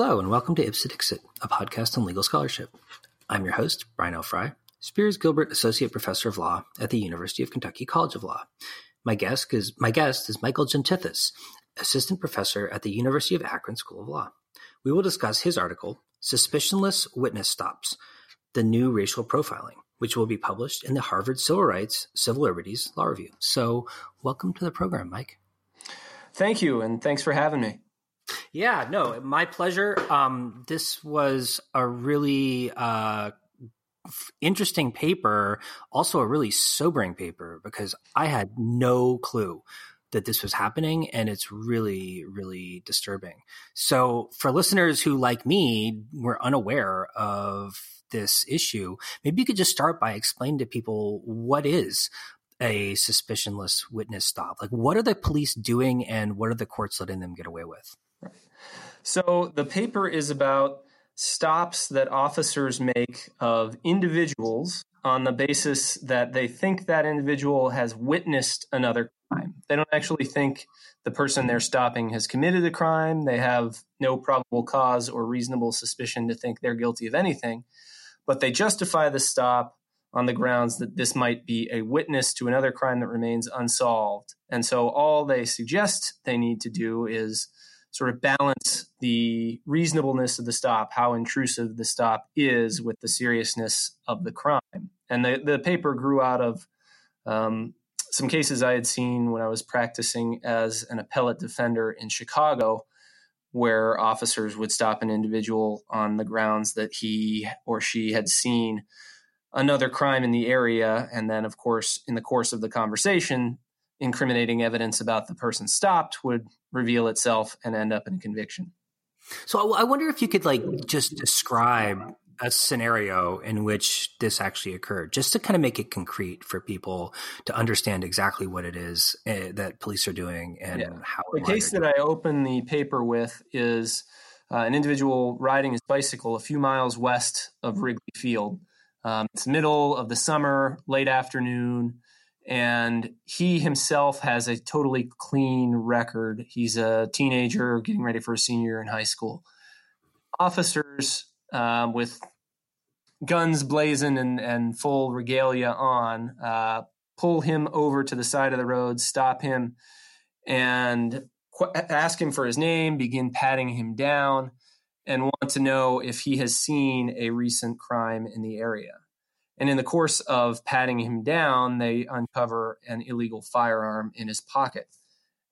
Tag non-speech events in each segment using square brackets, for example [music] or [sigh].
Hello, and welcome to Ipse Dixit, a podcast on legal scholarship. I'm your host, Brian L. Frye, Spears Gilbert Associate Professor of Law at the University of Kentucky College of Law. My guest is, my guest is Michael Gentithes, Assistant Professor at the University of Akron School of Law. We will discuss his article, Suspicionless Witness Stops The New Racial Profiling, which will be published in the Harvard Civil Rights, Civil Liberties Law Review. So, welcome to the program, Mike. Thank you, and thanks for having me. Yeah, no, my pleasure. Um, this was a really uh, interesting paper, also a really sobering paper because I had no clue that this was happening and it's really really disturbing. So for listeners who like me were unaware of this issue maybe you could just start by explaining to people what is a suspicionless witness stop? Like what are the police doing and what are the courts letting them get away with so the paper is about stops that officers make of individuals on the basis that they think that individual has witnessed another crime. They don't actually think the person they're stopping has committed a crime. They have no probable cause or reasonable suspicion to think they're guilty of anything, but they justify the stop on the grounds that this might be a witness to another crime that remains unsolved. And so all they suggest they need to do is sort of balance the reasonableness of the stop, how intrusive the stop is, with the seriousness of the crime. And the, the paper grew out of um, some cases I had seen when I was practicing as an appellate defender in Chicago, where officers would stop an individual on the grounds that he or she had seen another crime in the area. And then, of course, in the course of the conversation, incriminating evidence about the person stopped would reveal itself and end up in a conviction. So I wonder if you could like just describe a scenario in which this actually occurred, just to kind of make it concrete for people to understand exactly what it is uh, that police are doing and yeah. how. The case that I open the paper with is uh, an individual riding his bicycle a few miles west of Wrigley Field. Um, it's middle of the summer, late afternoon and he himself has a totally clean record. He's a teenager getting ready for a senior year in high school. Officers uh, with guns blazing and, and full regalia on uh, pull him over to the side of the road, stop him, and qu- ask him for his name, begin patting him down, and want to know if he has seen a recent crime in the area. And in the course of patting him down, they uncover an illegal firearm in his pocket.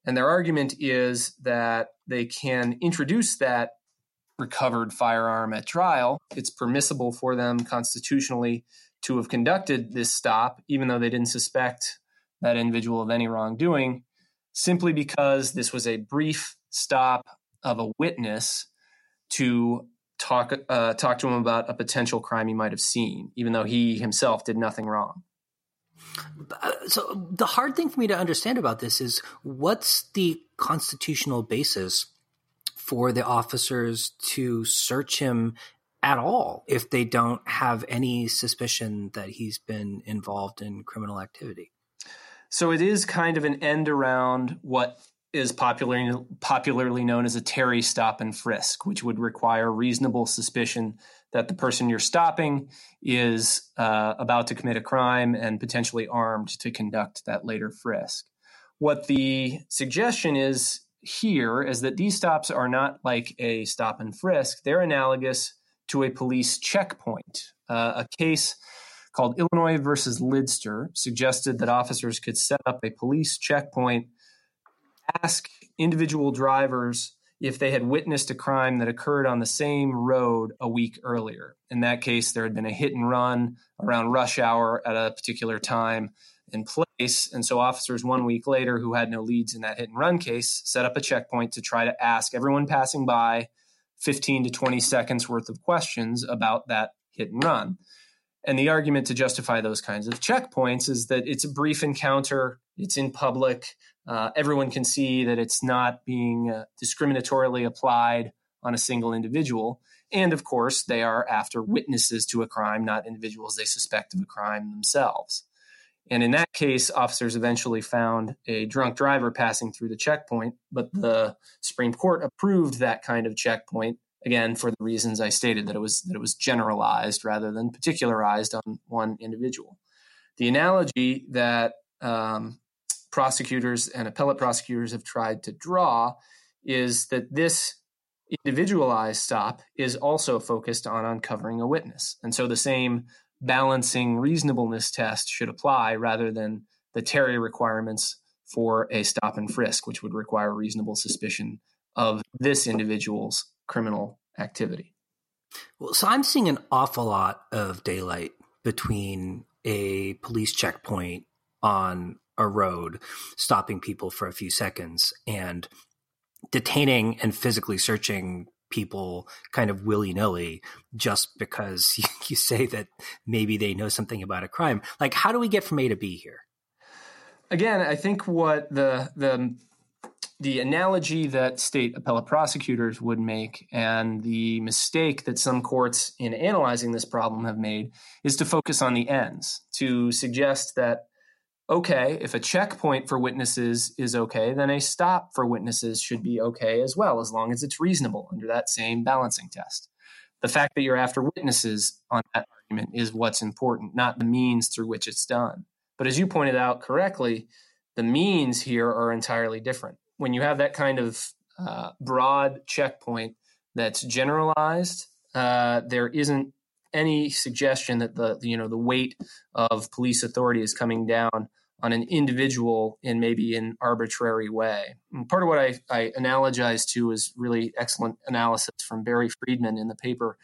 And their argument is that they can introduce that recovered firearm at trial. It's permissible for them constitutionally to have conducted this stop, even though they didn't suspect that individual of any wrongdoing, simply because this was a brief stop of a witness to talk uh, talk to him about a potential crime he might have seen, even though he himself did nothing wrong. Uh, so the hard thing for me to understand about this is what's the constitutional basis for the officers to search him at all if they don't have any suspicion that he's been involved in criminal activity. So it is kind of an end around what is popularly popularly known as a Terry stop and frisk, which would require reasonable suspicion that the person you're stopping is uh, about to commit a crime and potentially armed to conduct that later frisk. What the suggestion is here is that these stops are not like a stop and frisk; they're analogous to a police checkpoint. Uh, a case called Illinois versus Lidster suggested that officers could set up a police checkpoint ask individual drivers if they had witnessed a crime that occurred on the same road a week earlier. In that case, there had been a hit and run around rush hour at a particular time and place. And so officers one week later who had no leads in that hit and run case set up a checkpoint to try to ask everyone passing by 15 to 20 seconds worth of questions about that hit and run. And the argument to justify those kinds of checkpoints is that it's a brief encounter, it's in public, uh, everyone can see that it's not being uh, discriminatorily applied on a single individual. And of course, they are after witnesses to a crime, not individuals they suspect of a crime themselves. And in that case, officers eventually found a drunk driver passing through the checkpoint, but the Supreme Court approved that kind of checkpoint again for the reasons I stated that it was that it was generalized rather than particularized on one individual. The analogy that um, prosecutors and appellate prosecutors have tried to draw is that this individualized stop is also focused on uncovering a witness, and so the same balancing reasonableness test should apply rather than the Terry requirements for a stop and frisk, which would require reasonable suspicion of this individual's criminal activity. Well, so I'm seeing an awful lot of daylight between a police checkpoint on a road, stopping people for a few seconds, and detaining and physically searching people kind of willy nilly just because [laughs] you say that maybe they know something about a crime. Like, how do we get from A to B here? Again, I think what the the the analogy that state appellate prosecutors would make and the mistake that some courts in analyzing this problem have made is to focus on the ends, to suggest that, okay, if a checkpoint for witnesses is okay, then a stop for witnesses should be okay as well, as long as it's reasonable under that same balancing test. The fact that you're after witnesses on that argument is what's important, not the means through which it's done. But as you pointed out correctly, the means here are entirely different when you have that kind of uh, broad checkpoint that's generalized, uh, there isn't any suggestion that the you know the weight of police authority is coming down on an individual in maybe an arbitrary way. And part of what I, I analogize to is really excellent analysis from Barry Friedman in the paper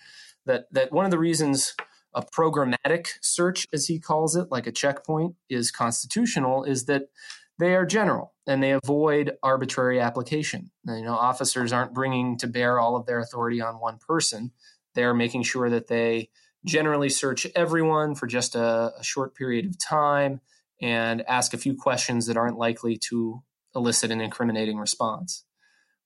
that that one of the reasons a programmatic search, as he calls it, like a checkpoint, is constitutional, is that they are general and they avoid arbitrary application. You know, officers aren't bringing to bear all of their authority on one person. They're making sure that they generally search everyone for just a, a short period of time and ask a few questions that aren't likely to elicit an incriminating response.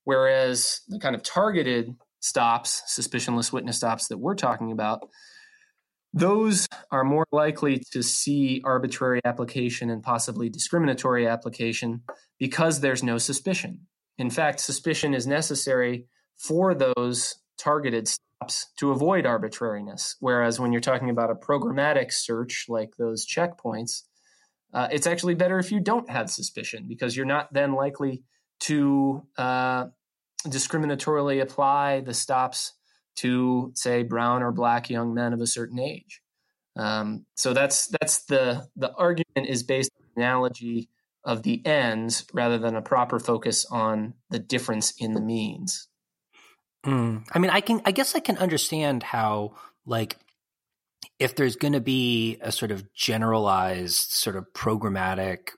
Whereas the kind of targeted stops, suspicionless witness stops that we're talking about, those are more likely to see arbitrary application and possibly discriminatory application because there's no suspicion. In fact, suspicion is necessary for those targeted stops to avoid arbitrariness. Whereas when you're talking about a programmatic search like those checkpoints, uh, it's actually better if you don't have suspicion because you're not then likely to uh, discriminatorily apply the stops to say brown or black young men of a certain age. Um, so that's that's the the argument is based on analogy of the ends rather than a proper focus on the difference in the means. Mm. I mean, I can I guess I can understand how like if there's going to be a sort of generalized sort of programmatic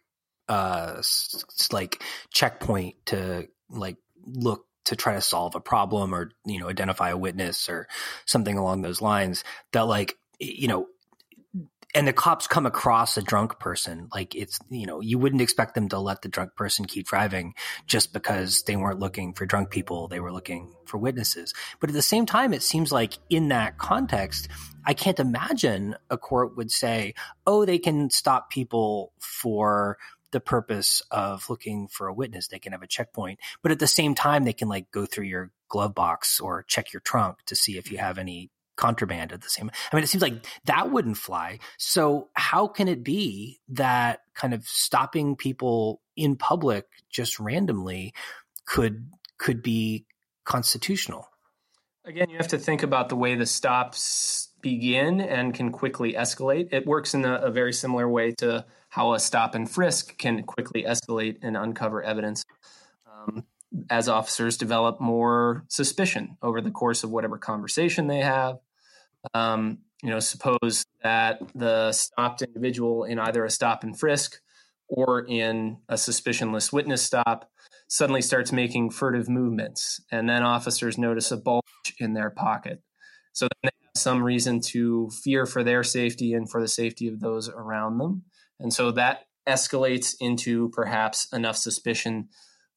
uh like checkpoint to like look to try to solve a problem or you know identify a witness or something along those lines that like you know and the cops come across a drunk person like it's you know you wouldn't expect them to let the drunk person keep driving just because they weren't looking for drunk people they were looking for witnesses but at the same time it seems like in that context i can't imagine a court would say oh they can stop people for the purpose of looking for a witness. They can have a checkpoint, but at the same time, they can like go through your glove box or check your trunk to see if you have any contraband at the same. I mean, it seems like that wouldn't fly. So how can it be that kind of stopping people in public just randomly could could be constitutional? Again, you have to think about the way the stops begin and can quickly escalate. It works in a, a very similar way to how a stop and frisk can quickly escalate and uncover evidence um, as officers develop more suspicion over the course of whatever conversation they have. Um, you know, suppose that the stopped individual in either a stop and frisk or in a suspicionless witness stop suddenly starts making furtive movements, and then officers notice a bulge in their pocket. So then they have some reason to fear for their safety and for the safety of those around them. And so that escalates into perhaps enough suspicion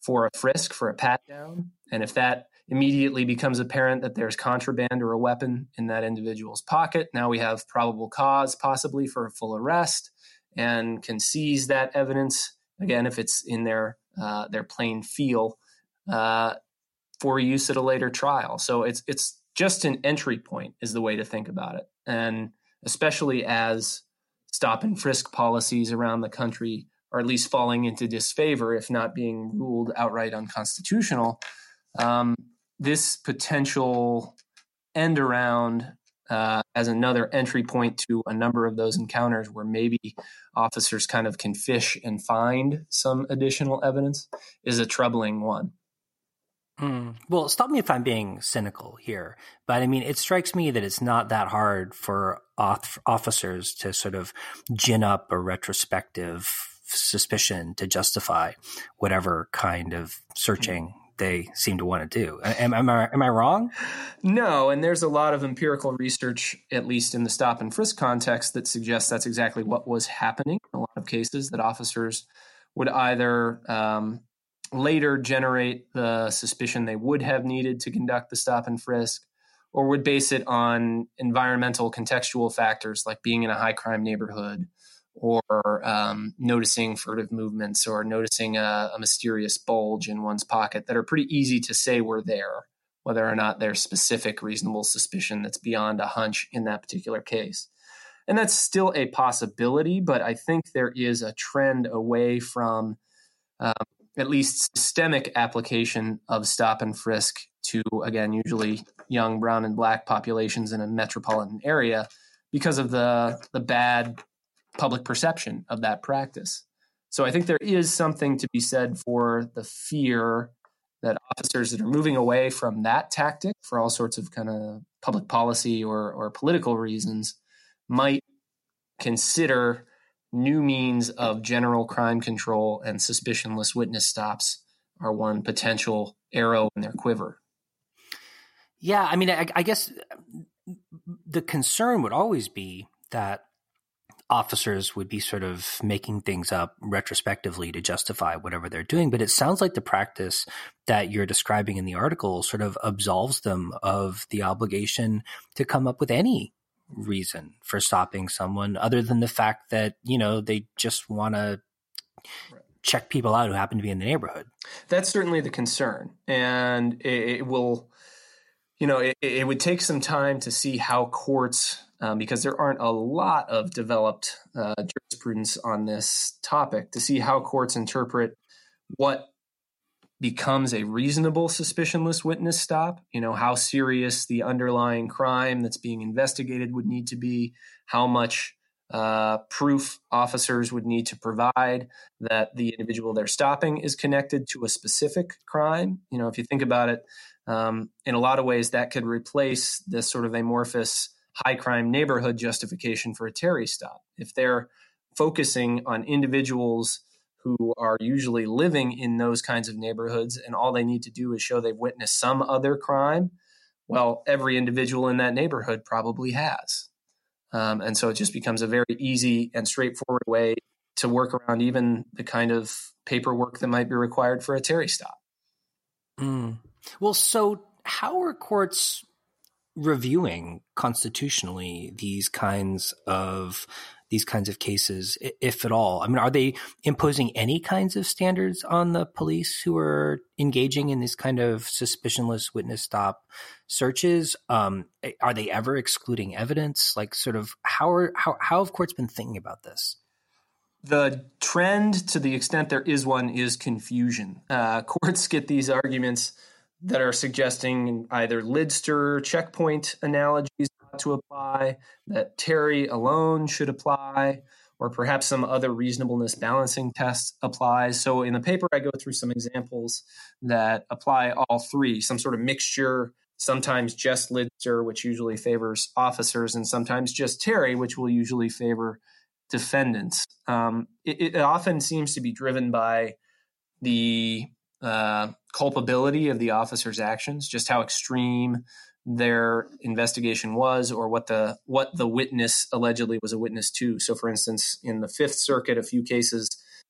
for a frisk, for a pat down. And if that immediately becomes apparent that there's contraband or a weapon in that individual's pocket, now we have probable cause possibly for a full arrest and can seize that evidence again if it's in their uh, their plain feel uh, for use at a later trial. So it's it's just an entry point is the way to think about it. And especially as stop and frisk policies around the country are at least falling into disfavor, if not being ruled outright unconstitutional, um, this potential end around uh, as another entry point to a number of those encounters where maybe officers kind of can fish and find some additional evidence is a troubling one. Mm. Well, stop me if I'm being cynical here, but I mean, it strikes me that it's not that hard for officers to sort of gin up a retrospective suspicion to justify whatever kind of searching they seem to want to do. Am, am, I, am I wrong? No, and there's a lot of empirical research, at least in the stop and frisk context, that suggests that's exactly what was happening in a lot of cases, that officers would either um, later generate the suspicion they would have needed to conduct the stop and frisk, or would base it on environmental contextual factors like being in a high crime neighborhood or um, noticing furtive movements or noticing a, a, mysterious bulge in one's pocket that are pretty easy to say were there, whether or not there's specific reasonable suspicion that's beyond a hunch in that particular case. And that's still a possibility, but I think there is a trend away from um, at least systemic application of stop and frisk to, again, usually young brown and black populations in a metropolitan area because of the, the bad public perception of that practice. So I think there is something to be said for the fear that officers that are moving away from that tactic for all sorts of kind of public policy or, or political reasons might consider new means of general crime control and suspicionless witness stops are one potential arrow in their quiver. Yeah, I mean, I, I guess the concern would always be that officers would be sort of making things up retrospectively to justify whatever they're doing. But it sounds like the practice that you're describing in the article sort of absolves them of the obligation to come up with any reason for stopping someone other than the fact that, you know, they just want to check people out who happen to be in the neighborhood. That's certainly the concern. And it, it will, you know, it, it would take some time to see how courts um, because there aren't a lot of developed uh, jurisprudence on this topic to see how courts interpret what becomes a reasonable suspicionless witness stop you know how serious the underlying crime that's being investigated would need to be how much uh, proof officers would need to provide that the individual they're stopping is connected to a specific crime. You know if you think about it um, in a lot of ways that could replace this sort of amorphous high crime neighborhood justification for a Terry stop. If they're focusing on individuals who are usually living in those kinds of neighborhoods and all they need to do is show they've witnessed some other crime, well, every individual in that neighborhood probably has. Um, and so it just becomes a very easy and straightforward way to work around even the kind of paperwork that might be required for a Terry stop. Mm. Well, so how are courts reviewing constitutionally these kinds of these kinds of cases, if at all? I mean, are they imposing any kinds of standards on the police who are engaging in this kind of suspicionless witness stop searches? Um, are they ever excluding evidence? Like, sort of, how are how how have courts been thinking about this? The trend, to the extent there is one, is confusion. Uh, courts get these arguments that are suggesting either Lidster checkpoint analogies to apply, that Terry alone should apply, or perhaps some other reasonableness balancing test applies. So in the paper, I go through some examples that apply all three, some sort of mixture, sometimes just Lidster, which usually favors officers, and sometimes just Terry, which will usually favor defendants. Um, it, it often seems to be driven by the uh, culpability of the officer's actions, just how extreme their investigation was, or what the what the witness allegedly was a witness to. So, for instance, in the Fifth Circuit, a few cases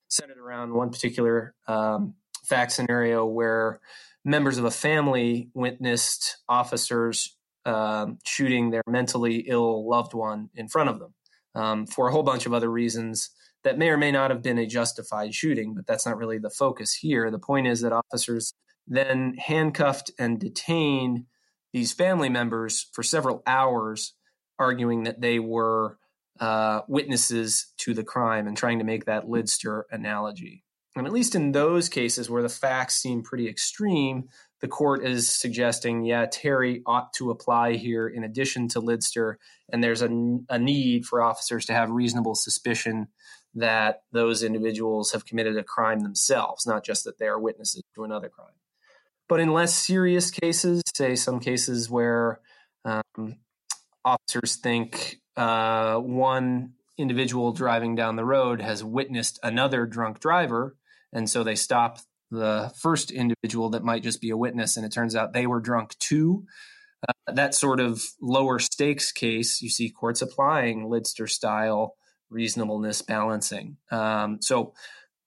centered around one particular um, fact scenario where members of a family witnessed officers um, shooting their mentally ill loved one in front of them um, for a whole bunch of other reasons that may or may not have been a justified shooting, but that's not really the focus here. The point is that officers then handcuffed and detained these family members for several hours, arguing that they were uh, witnesses to the crime and trying to make that Lidster analogy. And at least in those cases where the facts seem pretty extreme, the court is suggesting, yeah, Terry ought to apply here in addition to Lidster, and there's a, a need for officers to have reasonable suspicion that those individuals have committed a crime themselves, not just that they are witnesses to another crime. But in less serious cases, say some cases where um, officers think uh, one individual driving down the road has witnessed another drunk driver, and so they stop the first individual that might just be a witness, and it turns out they were drunk too. Uh, that sort of lower stakes case, you see courts applying Lidster style reasonableness balancing. Um, so,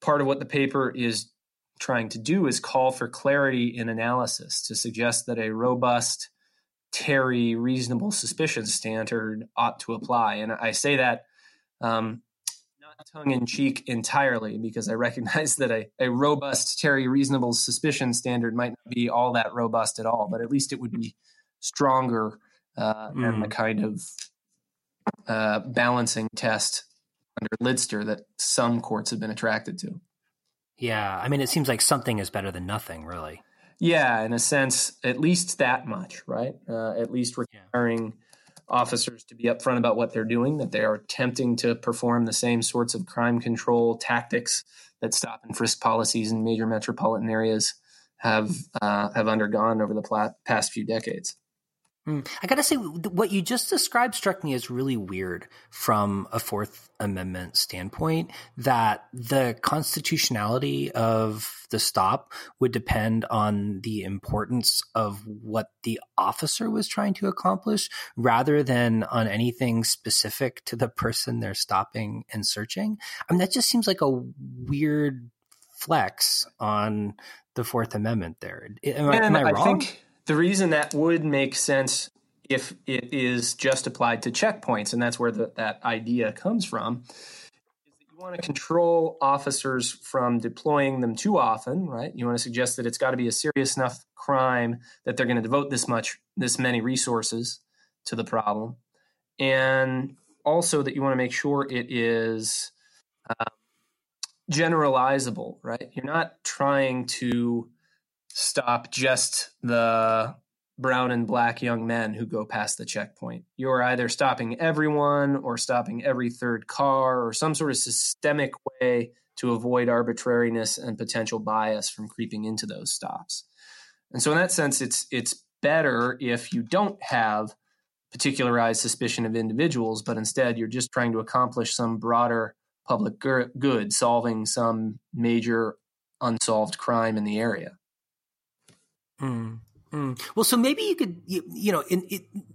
part of what the paper is trying to do is call for clarity in analysis to suggest that a robust Terry reasonable suspicion standard ought to apply. And I say that um, not tongue in cheek entirely because I recognize [laughs] that a, a robust Terry reasonable suspicion standard might not be all that robust at all, but at least it would be stronger uh, mm. than the kind of uh, balancing test under Lidster that some courts have been attracted to. Yeah, I mean, it seems like something is better than nothing, really. Yeah, in a sense, at least that much, right? Uh, at least requiring yeah. officers to be upfront about what they're doing, that they are attempting to perform the same sorts of crime control tactics that stop and frisk policies in major metropolitan areas have uh, have undergone over the pla- past few decades. Mm. I gotta say, what you just described struck me as really weird from a Fourth Amendment standpoint. That the constitutionality of the stop would depend on the importance of what the officer was trying to accomplish, rather than on anything specific to the person they're stopping and searching. I mean, that just seems like a weird flex on the Fourth Amendment. There, am, I, am I wrong? I think- the reason that would make sense if it is just applied to checkpoints, and that's where the, that idea comes from, is that you want to control officers from deploying them too often, right? You want to suggest that it's got to be a serious enough crime that they're going to devote this much, this many resources to the problem, and also that you want to make sure it is uh, generalizable, right? You're not trying to stop just the brown and black young men who go past the checkpoint. You're either stopping everyone or stopping every third car or some sort of systemic way to avoid arbitrariness and potential bias from creeping into those stops. And so in that sense it's it's better if you don't have particularized suspicion of individuals but instead you're just trying to accomplish some broader public good solving some major unsolved crime in the area. Mm, mm. Well, so maybe you could, you, you know, in,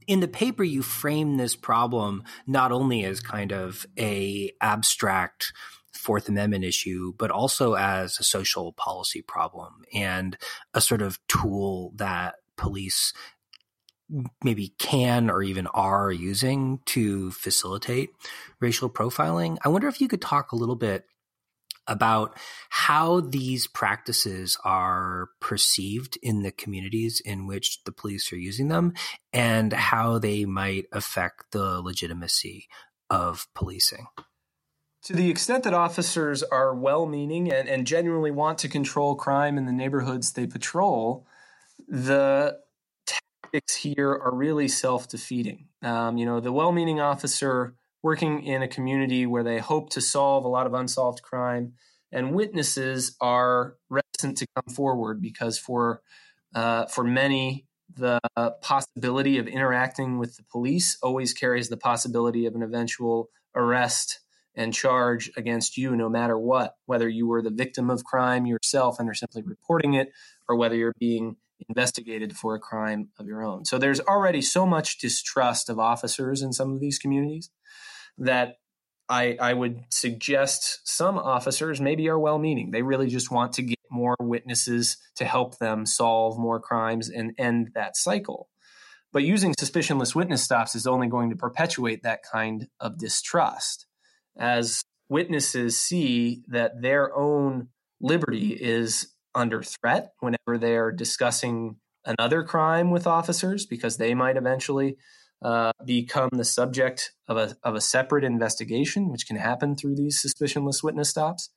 in the paper you frame this problem not only as kind of a abstract Fourth Amendment issue, but also as a social policy problem and a sort of tool that police maybe can or even are using to facilitate racial profiling. I wonder if you could talk a little bit about how these practices are perceived in the communities in which the police are using them and how they might affect the legitimacy of policing. To the extent that officers are well meaning and, and genuinely want to control crime in the neighborhoods they patrol, the tactics here are really self defeating. Um, you know, the well meaning officer working in a community where they hope to solve a lot of unsolved crime, and witnesses are reticent to come forward because for uh, for many the possibility of interacting with the police always carries the possibility of an eventual arrest and charge against you no matter what whether you were the victim of crime yourself and are simply reporting it or whether you're being investigated for a crime of your own. So there's already so much distrust of officers in some of these communities that I, I would suggest some officers maybe are well meaning. They really just want to get more witnesses to help them solve more crimes and end that cycle. But using suspicionless witness stops is only going to perpetuate that kind of distrust. As witnesses see that their own liberty is under threat whenever they're discussing another crime with officers because they might eventually uh, become the subject of a, of a separate investigation, which can happen through these suspicionless witness stops,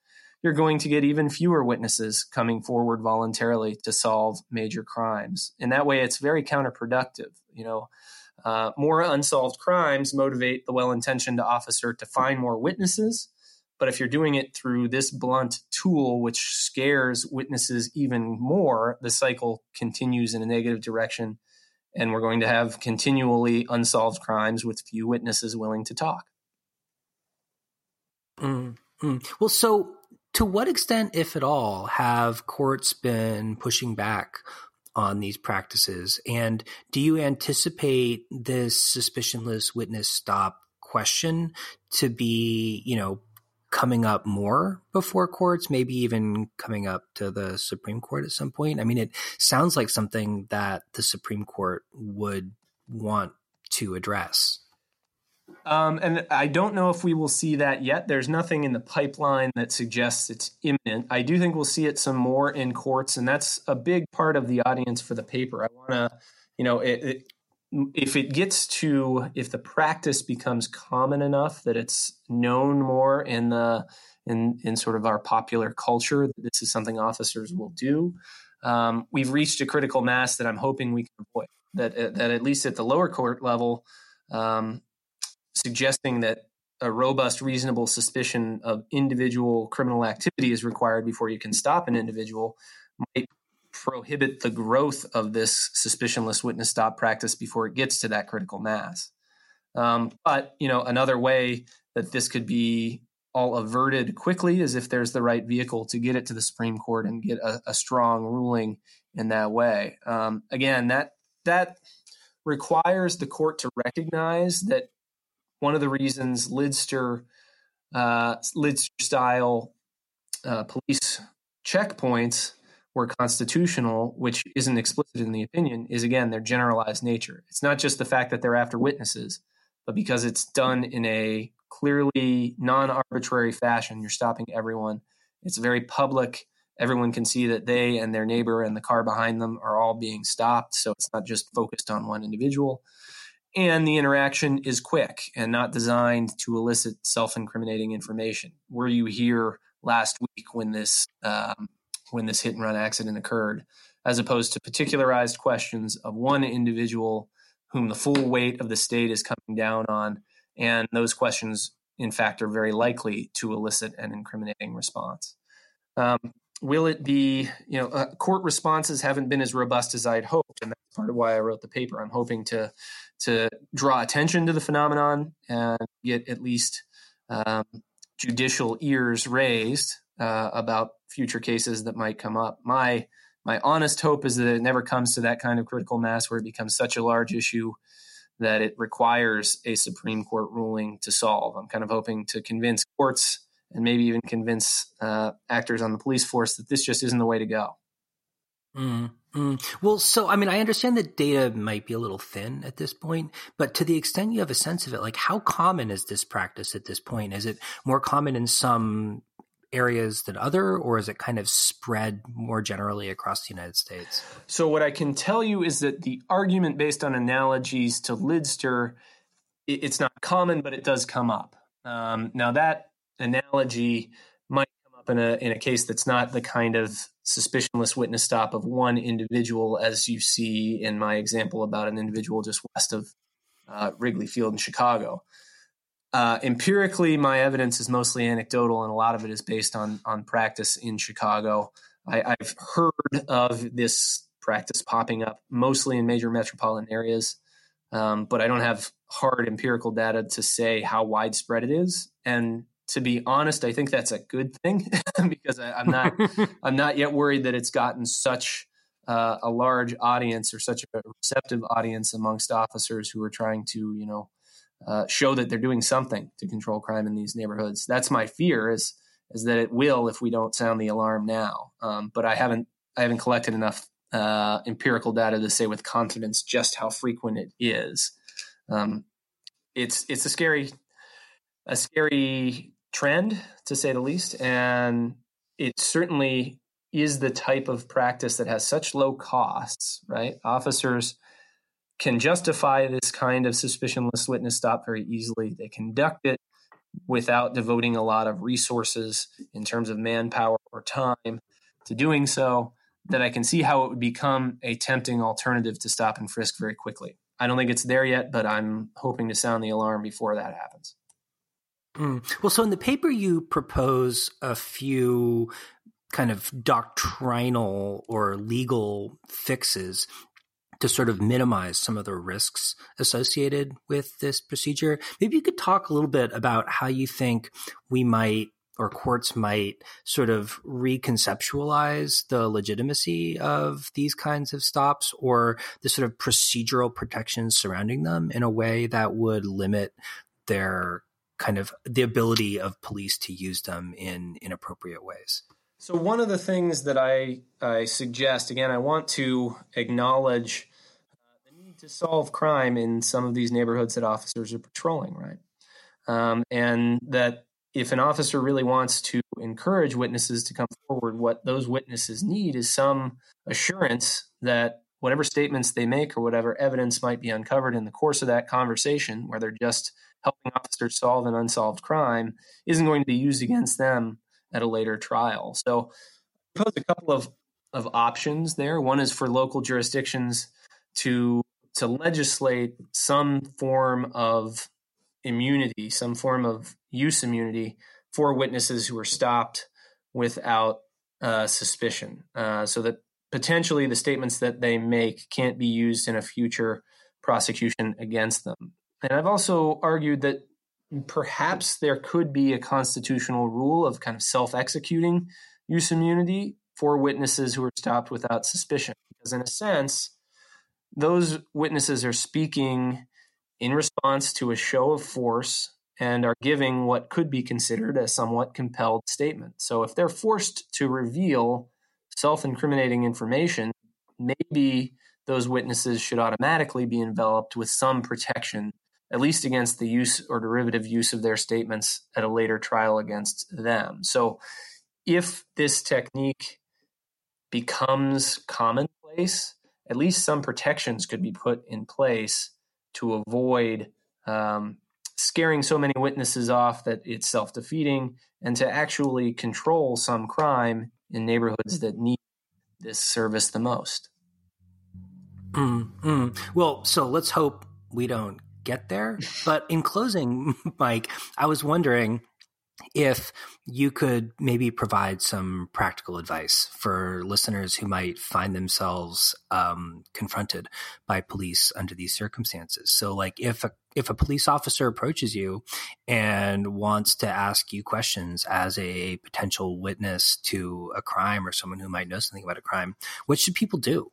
you're going to get even fewer witnesses coming forward voluntarily to solve major crimes. And that way, it's very counterproductive. You know, uh, more unsolved crimes motivate the well-intentioned officer to find more witnesses. But if you're doing it through this blunt tool, which scares witnesses even more, the cycle continues in a negative direction and we're going to have continually unsolved crimes with few witnesses willing to talk. Mm-hmm. Well, so to what extent, if at all, have courts been pushing back on these practices? And do you anticipate this suspicionless witness stop question to be, you know, coming up more before courts, maybe even coming up to the Supreme Court at some point? I mean, it sounds like something that the Supreme Court would want to address. Um, and I don't know if we will see that yet. There's nothing in the pipeline that suggests it's imminent. I do think we'll see it some more in courts, and that's a big part of the audience for the paper. I want to, you know, it, it, if it gets to if the practice becomes common enough that it's known more in the in in sort of our popular culture that this is something officers will do um, we've reached a critical mass that i'm hoping we can avoid that that at least at the lower court level um, suggesting that a robust reasonable suspicion of individual criminal activity is required before you can stop an individual might prohibit the growth of this suspicionless witness stop practice before it gets to that critical mass. Um, but you know, another way that this could be all averted quickly is if there's the right vehicle to get it to the Supreme Court and get a, a strong ruling in that way. Um, again, that that requires the court to recognize that one of the reasons Lidster uh, Lidster style uh, police checkpoints were constitutional, which isn't explicit in the opinion, is again their generalized nature. It's not just the fact that they're after witnesses, but because it's done in a clearly non arbitrary fashion, you're stopping everyone. It's very public. Everyone can see that they and their neighbor and the car behind them are all being stopped. So it's not just focused on one individual. And the interaction is quick and not designed to elicit self incriminating information. Were you here last week when this um, when this hit and run accident occurred, as opposed to particularized questions of one individual whom the full weight of the state is coming down on. And those questions, in fact, are very likely to elicit an incriminating response. Um, will it be, you know, uh, court responses haven't been as robust as I'd hoped. And that's part of why I wrote the paper. I'm hoping to, to draw attention to the phenomenon and get at least um, judicial ears raised uh, about future cases that might come up. My my honest hope is that it never comes to that kind of critical mass where it becomes such a large issue that it requires a Supreme Court ruling to solve. I'm kind of hoping to convince courts and maybe even convince uh, actors on the police force that this just isn't the way to go. Mm-hmm. Well, so I mean, I understand that data might be a little thin at this point, but to the extent you have a sense of it, like how common is this practice at this point? Is it more common in some areas than other, or is it kind of spread more generally across the United States? So, what I can tell you is that the argument based on analogies to Lidster, it's not common, but it does come up. Um, now, that analogy might come up in a in a case that's not the kind of suspicionless witness stop of one individual, as you see in my example about an individual just west of uh, Wrigley Field in Chicago. Uh, empirically, my evidence is mostly anecdotal, and a lot of it is based on on practice in Chicago. I, have heard of this practice popping up mostly in major metropolitan areas, um, but I don't have hard empirical data to say how widespread it is. And to be honest, I think that's a good thing [laughs] because I, am not [laughs] I'm not yet worried that it's gotten such uh, a large audience or such a receptive audience amongst officers who are trying to you know uh, show that they're doing something to control crime in these neighborhoods. That's my fear is is that it will if we don't sound the alarm now. Um, but I haven't I haven't collected enough uh, empirical data to say with confidence just how frequent it is. Um, it's it's a scary a scary trend to say the least, and it certainly is the type of practice that has such low costs, right? Officers can justify this kind of suspicionless witness stop very easily. They conduct it without devoting a lot of resources in terms of manpower or time to doing so, that I can see how it would become a tempting alternative to stop and frisk very quickly. I don't think it's there yet, but I'm hoping to sound the alarm before that happens. Mm. Well, so in the paper, you propose a few kind of doctrinal or legal fixes to sort of minimize some of the risks associated with this procedure. Maybe you could talk a little bit about how you think we might or courts might sort of reconceptualize the legitimacy of these kinds of stops or the sort of procedural protections surrounding them in a way that would limit their kind of the ability of police to use them in inappropriate ways. So one of the things that I, I suggest, again, I want to acknowledge to solve crime in some of these neighborhoods that officers are patrolling, right? Um, and that if an officer really wants to encourage witnesses to come forward, what those witnesses need is some assurance that whatever statements they make or whatever evidence might be uncovered in the course of that conversation, where they're just helping officers solve an unsolved crime, isn't going to be used against them at a later trial. So, I propose a couple of, of options there. One is for local jurisdictions to to legislate some form of immunity, some form of use immunity for witnesses who are stopped without uh, suspicion, uh, so that potentially the statements that they make can't be used in a future prosecution against them. And I've also argued that perhaps there could be a constitutional rule of kind of self executing use immunity for witnesses who are stopped without suspicion. Because, in a sense, those witnesses are speaking in response to a show of force and are giving what could be considered a somewhat compelled statement. So, if they're forced to reveal self incriminating information, maybe those witnesses should automatically be enveloped with some protection at least against the use or derivative use of their statements at a later trial against them. So, if this technique becomes commonplace, at least some protections could be put in place to avoid um, scaring so many witnesses off that it's self defeating and to actually control some crime in neighborhoods that need this service the most. Mm-hmm. Well, so let's hope we don't get there. [laughs] But in closing, Mike, I was wondering if you could maybe provide some practical advice for listeners who might find themselves um, confronted by police under these circumstances. So, like if a if a police officer approaches you and wants to ask you questions as a potential witness to a crime or someone who might know something about a crime, what should people do?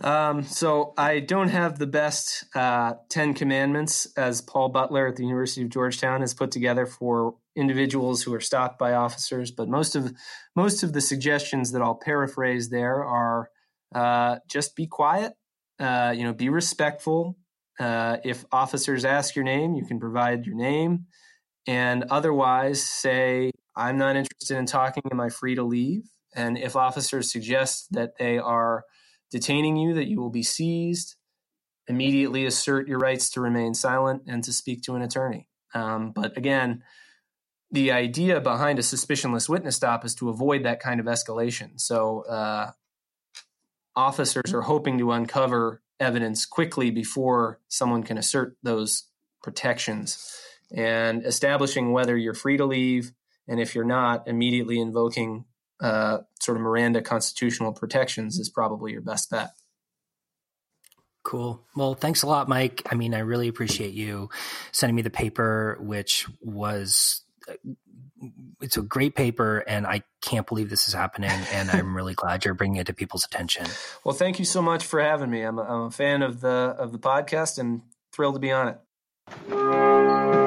Um, so I don't have the best uh, Ten Commandments as Paul Butler at the University of Georgetown has put together for individuals who are stopped by officers. But most of most of the suggestions that I'll paraphrase there are uh, just be quiet, uh, you know, be respectful. Uh, if officers ask your name, you can provide your name, and otherwise say, "I'm not interested in talking. Am I free to leave?" And if officers suggest that they are detaining you, that you will be seized. Immediately assert your rights to remain silent and to speak to an attorney. Um, but again, the idea behind a suspicionless witness stop is to avoid that kind of escalation. So uh, officers are hoping to uncover evidence quickly before someone can assert those protections and establishing whether you're free to leave and if you're not immediately invoking uh, sort of Miranda constitutional protections is probably your best bet. Cool. Well, thanks a lot, Mike. I mean, I really appreciate you sending me the paper, which was it's a great paper and I can't believe this is happening and I'm really glad you're bringing it to people's attention. Well, thank you so much for having me. I'm a, I'm a fan of the of the podcast and thrilled to be on it.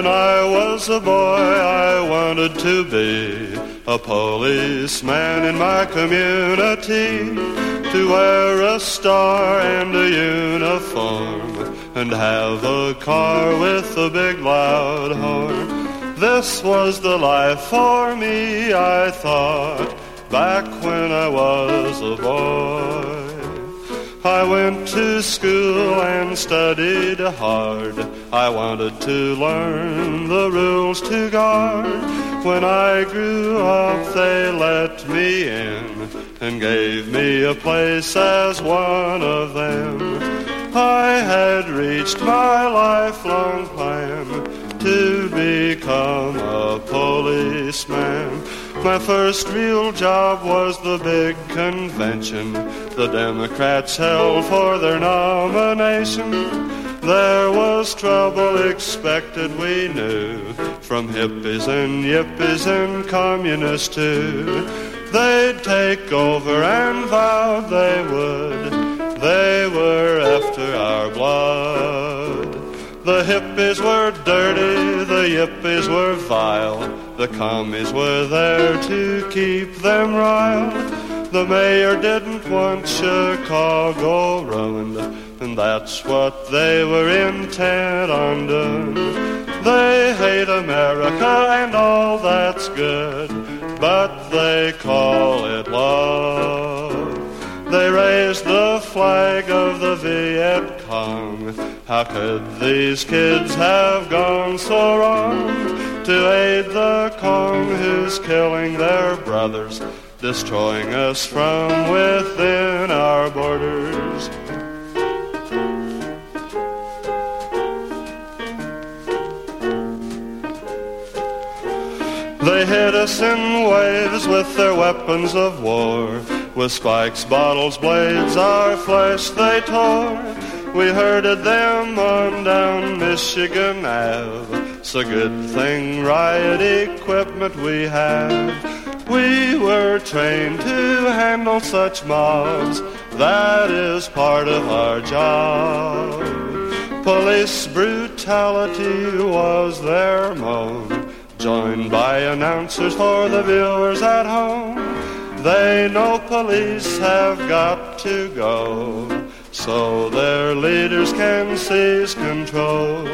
When I was a boy, I wanted to be a policeman in my community, to wear a star and a uniform, and have a car with a big loud horn. This was the life for me, I thought, back when I was a boy. I went to school and studied hard. I wanted to learn the rules to guard. When I grew up, they let me in and gave me a place as one of them. I had reached my lifelong plan to become a policeman. My first real job was the big convention the Democrats held for their nomination. There was trouble expected, we knew, from hippies and yippies and communists too. They'd take over and vowed they would. They were after our blood. The hippies were dirty, the yippies were vile. The commies were there to keep them riled. The mayor didn't want Chicago ruined, and that's what they were intent on doing. They hate America and all that's good, but they call it love. They raised the flag of the Viet Cong. How could these kids have gone so wrong? To aid the Cong who's killing their brothers, destroying us from within our borders. They hit us in waves with their weapons of war. With spikes, bottles, blades, our flesh they tore. We heard of them on down Michigan Ave. It's a good thing riot equipment we have. We were trained to handle such mobs. That is part of our job. Police brutality was their moan, joined by announcers for the viewers at home. They know police have got to go, so their leaders can seize control.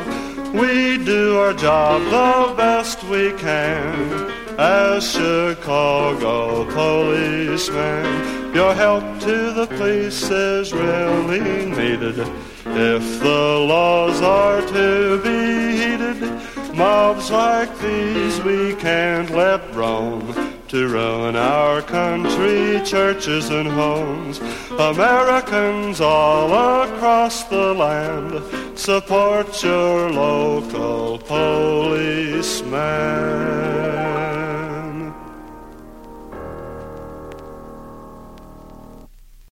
We do our job the best we can as Chicago policemen. Your help to the police is really needed if the laws are to be heeded. Mobs like these we can't let roam to ruin our country, churches and homes. Americans all across the land, support your local policeman.